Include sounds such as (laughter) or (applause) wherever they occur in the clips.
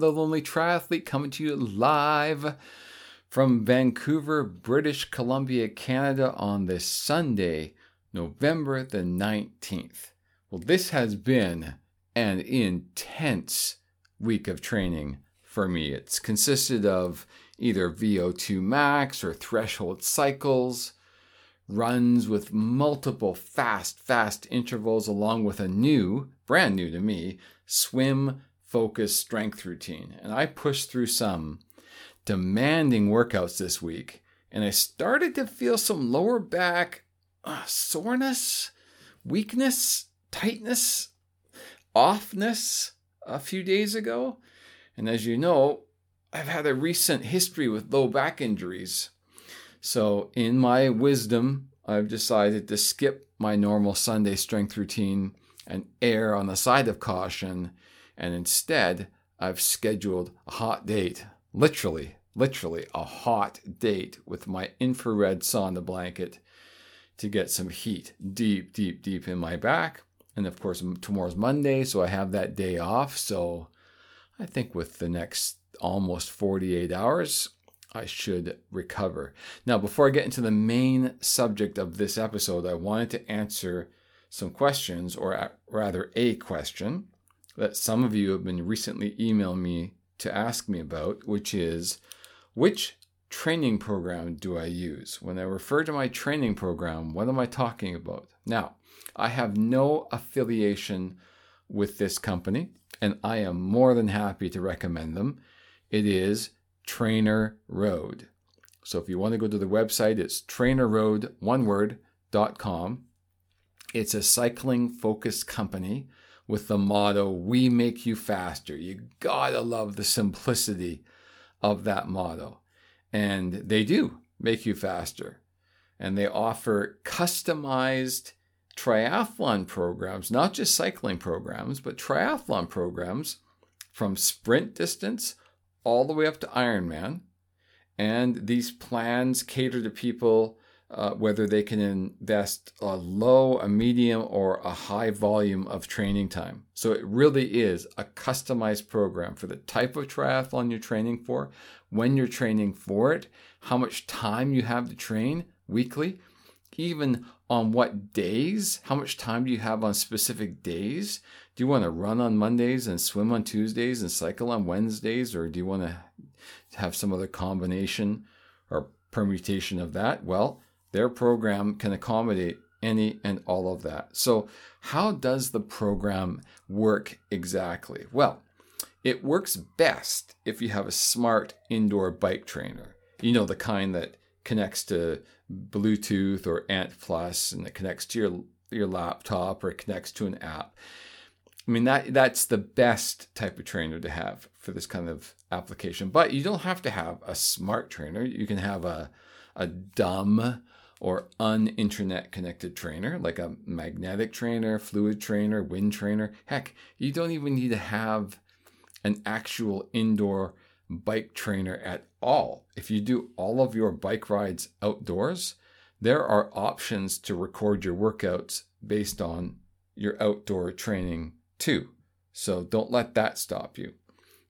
the Lonely Triathlete, coming to you live from Vancouver, British Columbia, Canada, on this Sunday, November the 19th. Well, this has been an intense week of training for me. It's consisted of either VO2 max or threshold cycles runs with multiple fast, fast intervals, along with a new, brand new to me, swim focused strength routine. And I pushed through some demanding workouts this week, and I started to feel some lower back uh, soreness, weakness, tightness, offness a few days ago. And as you know, I've had a recent history with low back injuries. So, in my wisdom, I've decided to skip my normal Sunday strength routine and err on the side of caution. And instead, I've scheduled a hot date, literally, literally a hot date with my infrared sauna blanket to get some heat deep, deep, deep in my back. And of course, tomorrow's Monday, so I have that day off. So I think with the next almost 48 hours, I should recover. Now, before I get into the main subject of this episode, I wanted to answer some questions, or rather, a question that some of you have been recently emailing me to ask me about, which is which training program do I use? When I refer to my training program, what am I talking about? Now, I have no affiliation with this company, and I am more than happy to recommend them. It is Trainer Road. So if you want to go to the website, it's trainerroad, one word, dot com. It's a cycling focused company with the motto, We make you faster. You gotta love the simplicity of that motto. And they do make you faster. And they offer customized triathlon programs, not just cycling programs, but triathlon programs from sprint distance all the way up to Ironman. And these plans cater to people uh, whether they can invest a low, a medium, or a high volume of training time. So it really is a customized program for the type of triathlon you're training for, when you're training for it, how much time you have to train weekly, even on what days, how much time do you have on specific days? Do you want to run on Mondays and swim on Tuesdays and cycle on Wednesdays, or do you want to have some other combination or permutation of that? Well, their program can accommodate any and all of that. So, how does the program work exactly? Well, it works best if you have a smart indoor bike trainer. You know, the kind that connects to Bluetooth or Ant Plus and it connects to your your laptop or it connects to an app. I mean that that's the best type of trainer to have for this kind of application. But you don't have to have a smart trainer. You can have a a dumb or un-internet connected trainer like a magnetic trainer, fluid trainer, wind trainer. Heck, you don't even need to have an actual indoor bike trainer at all. If you do all of your bike rides outdoors, there are options to record your workouts based on your outdoor training too. So don't let that stop you.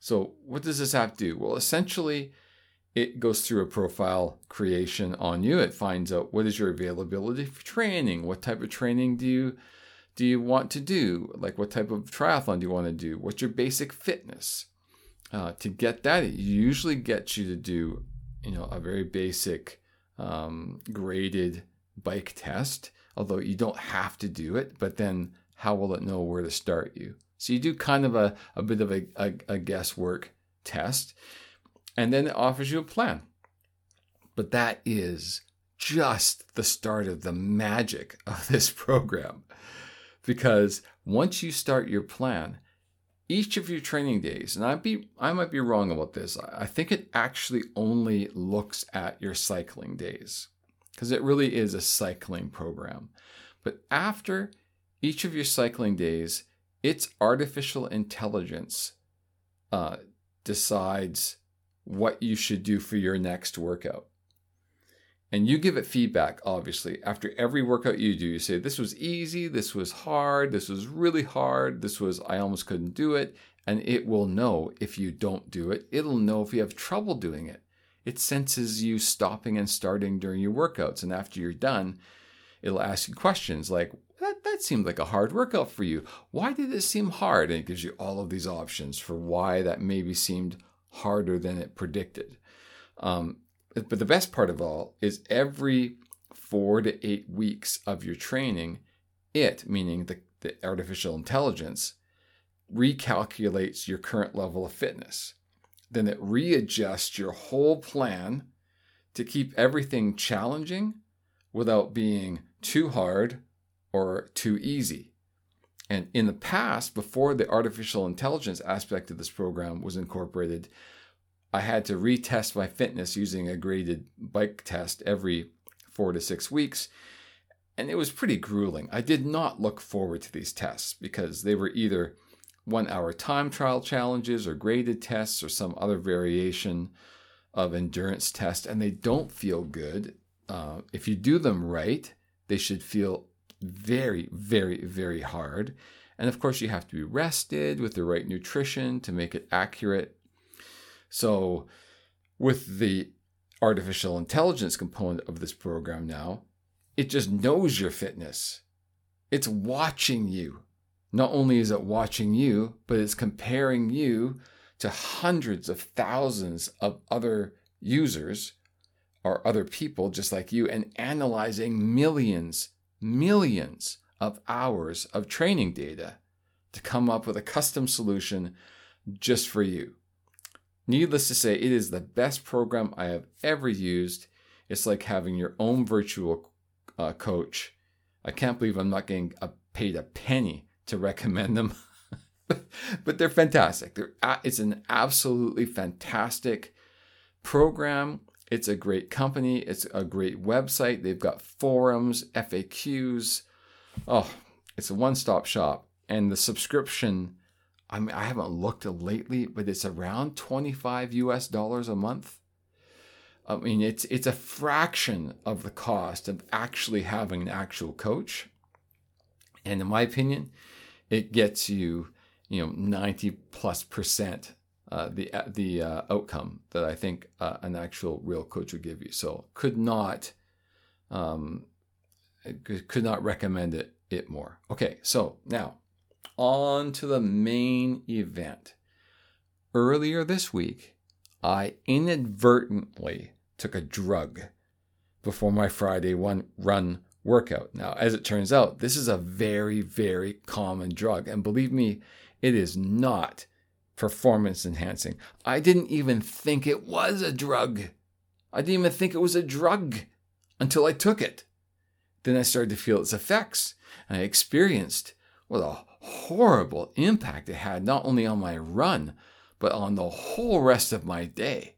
So, what does this app do? Well, essentially, it goes through a profile creation on you. It finds out what is your availability for training, what type of training do you do you want to do, like what type of triathlon do you want to do, what's your basic fitness. Uh, to get that, it usually gets you to do, you know, a very basic um, graded bike test. Although you don't have to do it, but then how will it know where to start you? So you do kind of a, a bit of a, a, a guesswork test and then it offers you a plan. But that is just the start of the magic (laughs) of this program. Because once you start your plan, each of your training days, and I be I might be wrong about this. I think it actually only looks at your cycling days because it really is a cycling program. But after each of your cycling days, its artificial intelligence uh, decides what you should do for your next workout. And you give it feedback, obviously. After every workout you do, you say, This was easy, this was hard, this was really hard, this was, I almost couldn't do it. and it will know if you don't do it. It'll know if you have trouble doing it. It senses you stopping and starting during your workouts. And after you're done, it'll ask you questions like, that, that seemed like a hard workout for you. Why did it seem hard? And it gives you all of these options for why that maybe seemed harder than it predicted. Um, but the best part of all is every four to eight weeks of your training, it, meaning the, the artificial intelligence, recalculates your current level of fitness. Then it readjusts your whole plan to keep everything challenging without being too hard or too easy. And in the past, before the artificial intelligence aspect of this program was incorporated, I had to retest my fitness using a graded bike test every four to six weeks. And it was pretty grueling. I did not look forward to these tests because they were either one hour time trial challenges or graded tests or some other variation of endurance test, and they don't feel good. Uh, if you do them right, they should feel very, very, very hard. And of course, you have to be rested with the right nutrition to make it accurate. So, with the artificial intelligence component of this program now, it just knows your fitness. It's watching you. Not only is it watching you, but it's comparing you to hundreds of thousands of other users or other people just like you and analyzing millions, millions of hours of training data to come up with a custom solution just for you. Needless to say, it is the best program I have ever used. It's like having your own virtual uh, coach. I can't believe I'm not getting a, paid a penny to recommend them, (laughs) but they're fantastic. They're, it's an absolutely fantastic program. It's a great company. It's a great website. They've got forums, FAQs. Oh, it's a one stop shop. And the subscription I mean, I haven't looked lately, but it's around 25 US dollars a month. I mean, it's it's a fraction of the cost of actually having an actual coach. And in my opinion, it gets you, you know, 90 plus percent uh, the uh, the uh, outcome that I think uh, an actual real coach would give you. So could not um, could not recommend it it more. Okay, so now on to the main event. Earlier this week, I inadvertently took a drug before my Friday one run workout. Now, as it turns out, this is a very, very common drug. And believe me, it is not performance enhancing. I didn't even think it was a drug. I didn't even think it was a drug until I took it. Then I started to feel its effects. And I experienced what a horrible impact it had not only on my run, but on the whole rest of my day.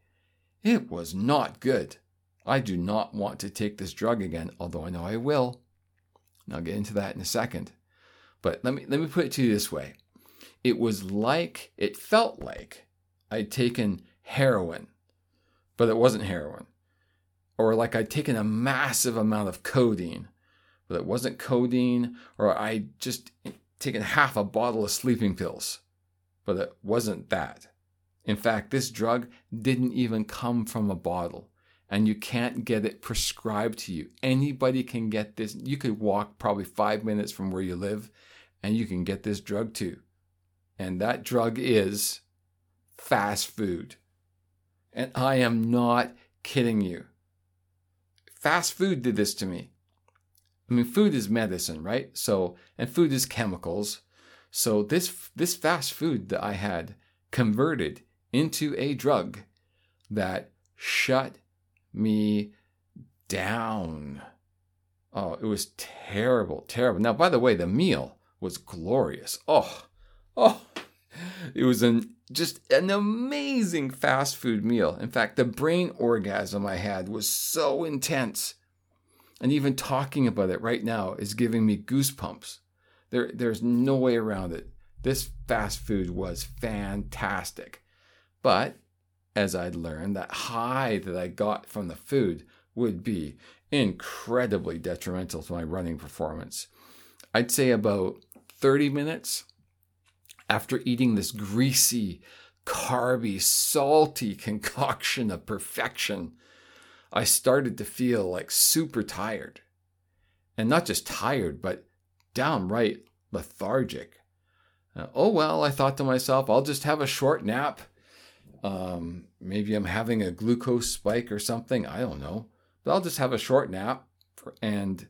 It was not good. I do not want to take this drug again, although I know I will. And I'll get into that in a second. But let me let me put it to you this way. It was like it felt like I'd taken heroin, but it wasn't heroin. Or like I'd taken a massive amount of codeine, but it wasn't codeine, or I'd just taken half a bottle of sleeping pills, but it wasn't that. In fact, this drug didn't even come from a bottle, and you can't get it prescribed to you. Anybody can get this. You could walk probably five minutes from where you live, and you can get this drug too. And that drug is fast food. And I am not kidding you. Fast food did this to me. I mean, food is medicine, right? So, and food is chemicals. So this this fast food that I had converted into a drug that shut me down. Oh, it was terrible, terrible. Now, by the way, the meal was glorious. Oh, oh, it was an just an amazing fast food meal. In fact, the brain orgasm I had was so intense and even talking about it right now is giving me goosebumps. There, there's no way around it. This fast food was fantastic. But as I'd learned, that high that I got from the food would be incredibly detrimental to my running performance. I'd say about 30 minutes after eating this greasy, carby, salty (laughs) concoction of perfection, I started to feel like super tired. And not just tired, but downright lethargic. Uh, oh, well, I thought to myself, I'll just have a short nap. Um, maybe I'm having a glucose spike or something. I don't know. But I'll just have a short nap. And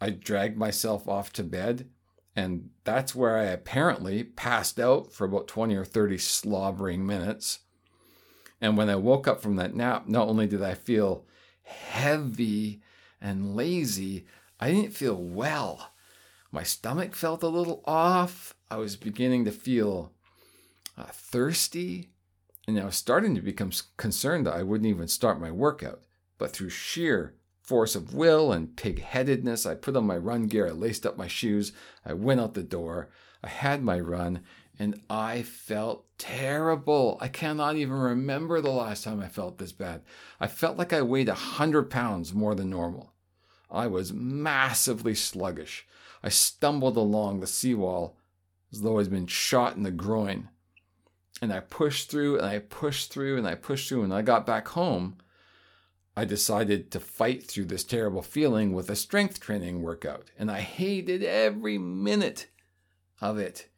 I dragged myself off to bed. And that's where I apparently passed out for about 20 or 30 slobbering minutes. And when I woke up from that nap, not only did I feel heavy and lazy, I didn't feel well. My stomach felt a little off. I was beginning to feel uh, thirsty. And I was starting to become concerned that I wouldn't even start my workout. But through sheer force of will and pig headedness, I put on my run gear, I laced up my shoes, I went out the door, I had my run, and I felt terrible. I cannot even remember the last time I felt this bad. I felt like I weighed a hundred pounds more than normal. I was massively sluggish. I stumbled along the seawall as though I'd been shot in the groin. And I pushed through and I pushed through and I pushed through. And I got back home. I decided to fight through this terrible feeling with a strength training workout. And I hated every minute of it.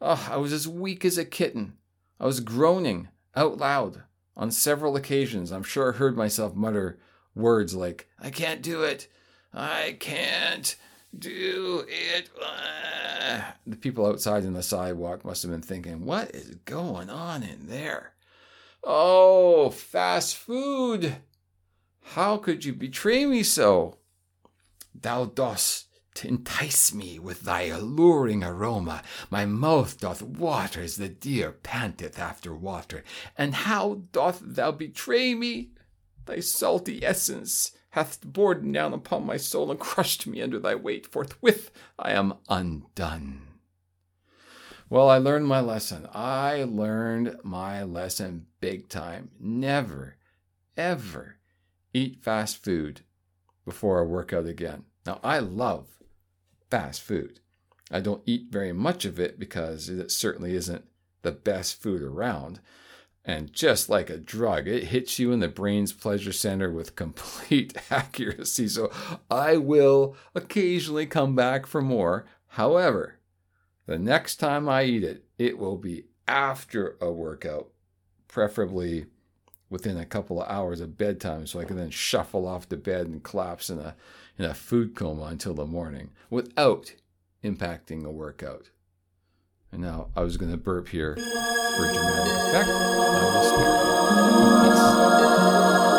Oh, I was as weak as a kitten. I was groaning out loud on several occasions. I'm sure I heard myself mutter words like, I can't do it. I can't do it. Ah. The people outside in the sidewalk must have been thinking, what is going on in there? Oh, fast food. How could you betray me so? Thou dost entice me with thy alluring aroma. My mouth doth water as the deer panteth after water. And how doth thou betray me? Thy salty essence hath borne down upon my soul and crushed me under thy weight. Forthwith I am undone. Well, I learned my lesson. I learned my lesson big time. Never, ever eat fast food before I work out again. Now, I love fast food. I don't eat very much of it because it certainly isn't the best food around. And just like a drug, it hits you in the brain's pleasure center with (laughs) complete accuracy. So I will occasionally come back for more. However, the next time I eat it, it will be after a workout, preferably within a couple of hours of bedtime so I can then shuffle off to bed and collapse in a, in a food coma until the morning without impacting a workout. And now I was going to burp here for dramatic effect. I will spare. Peace.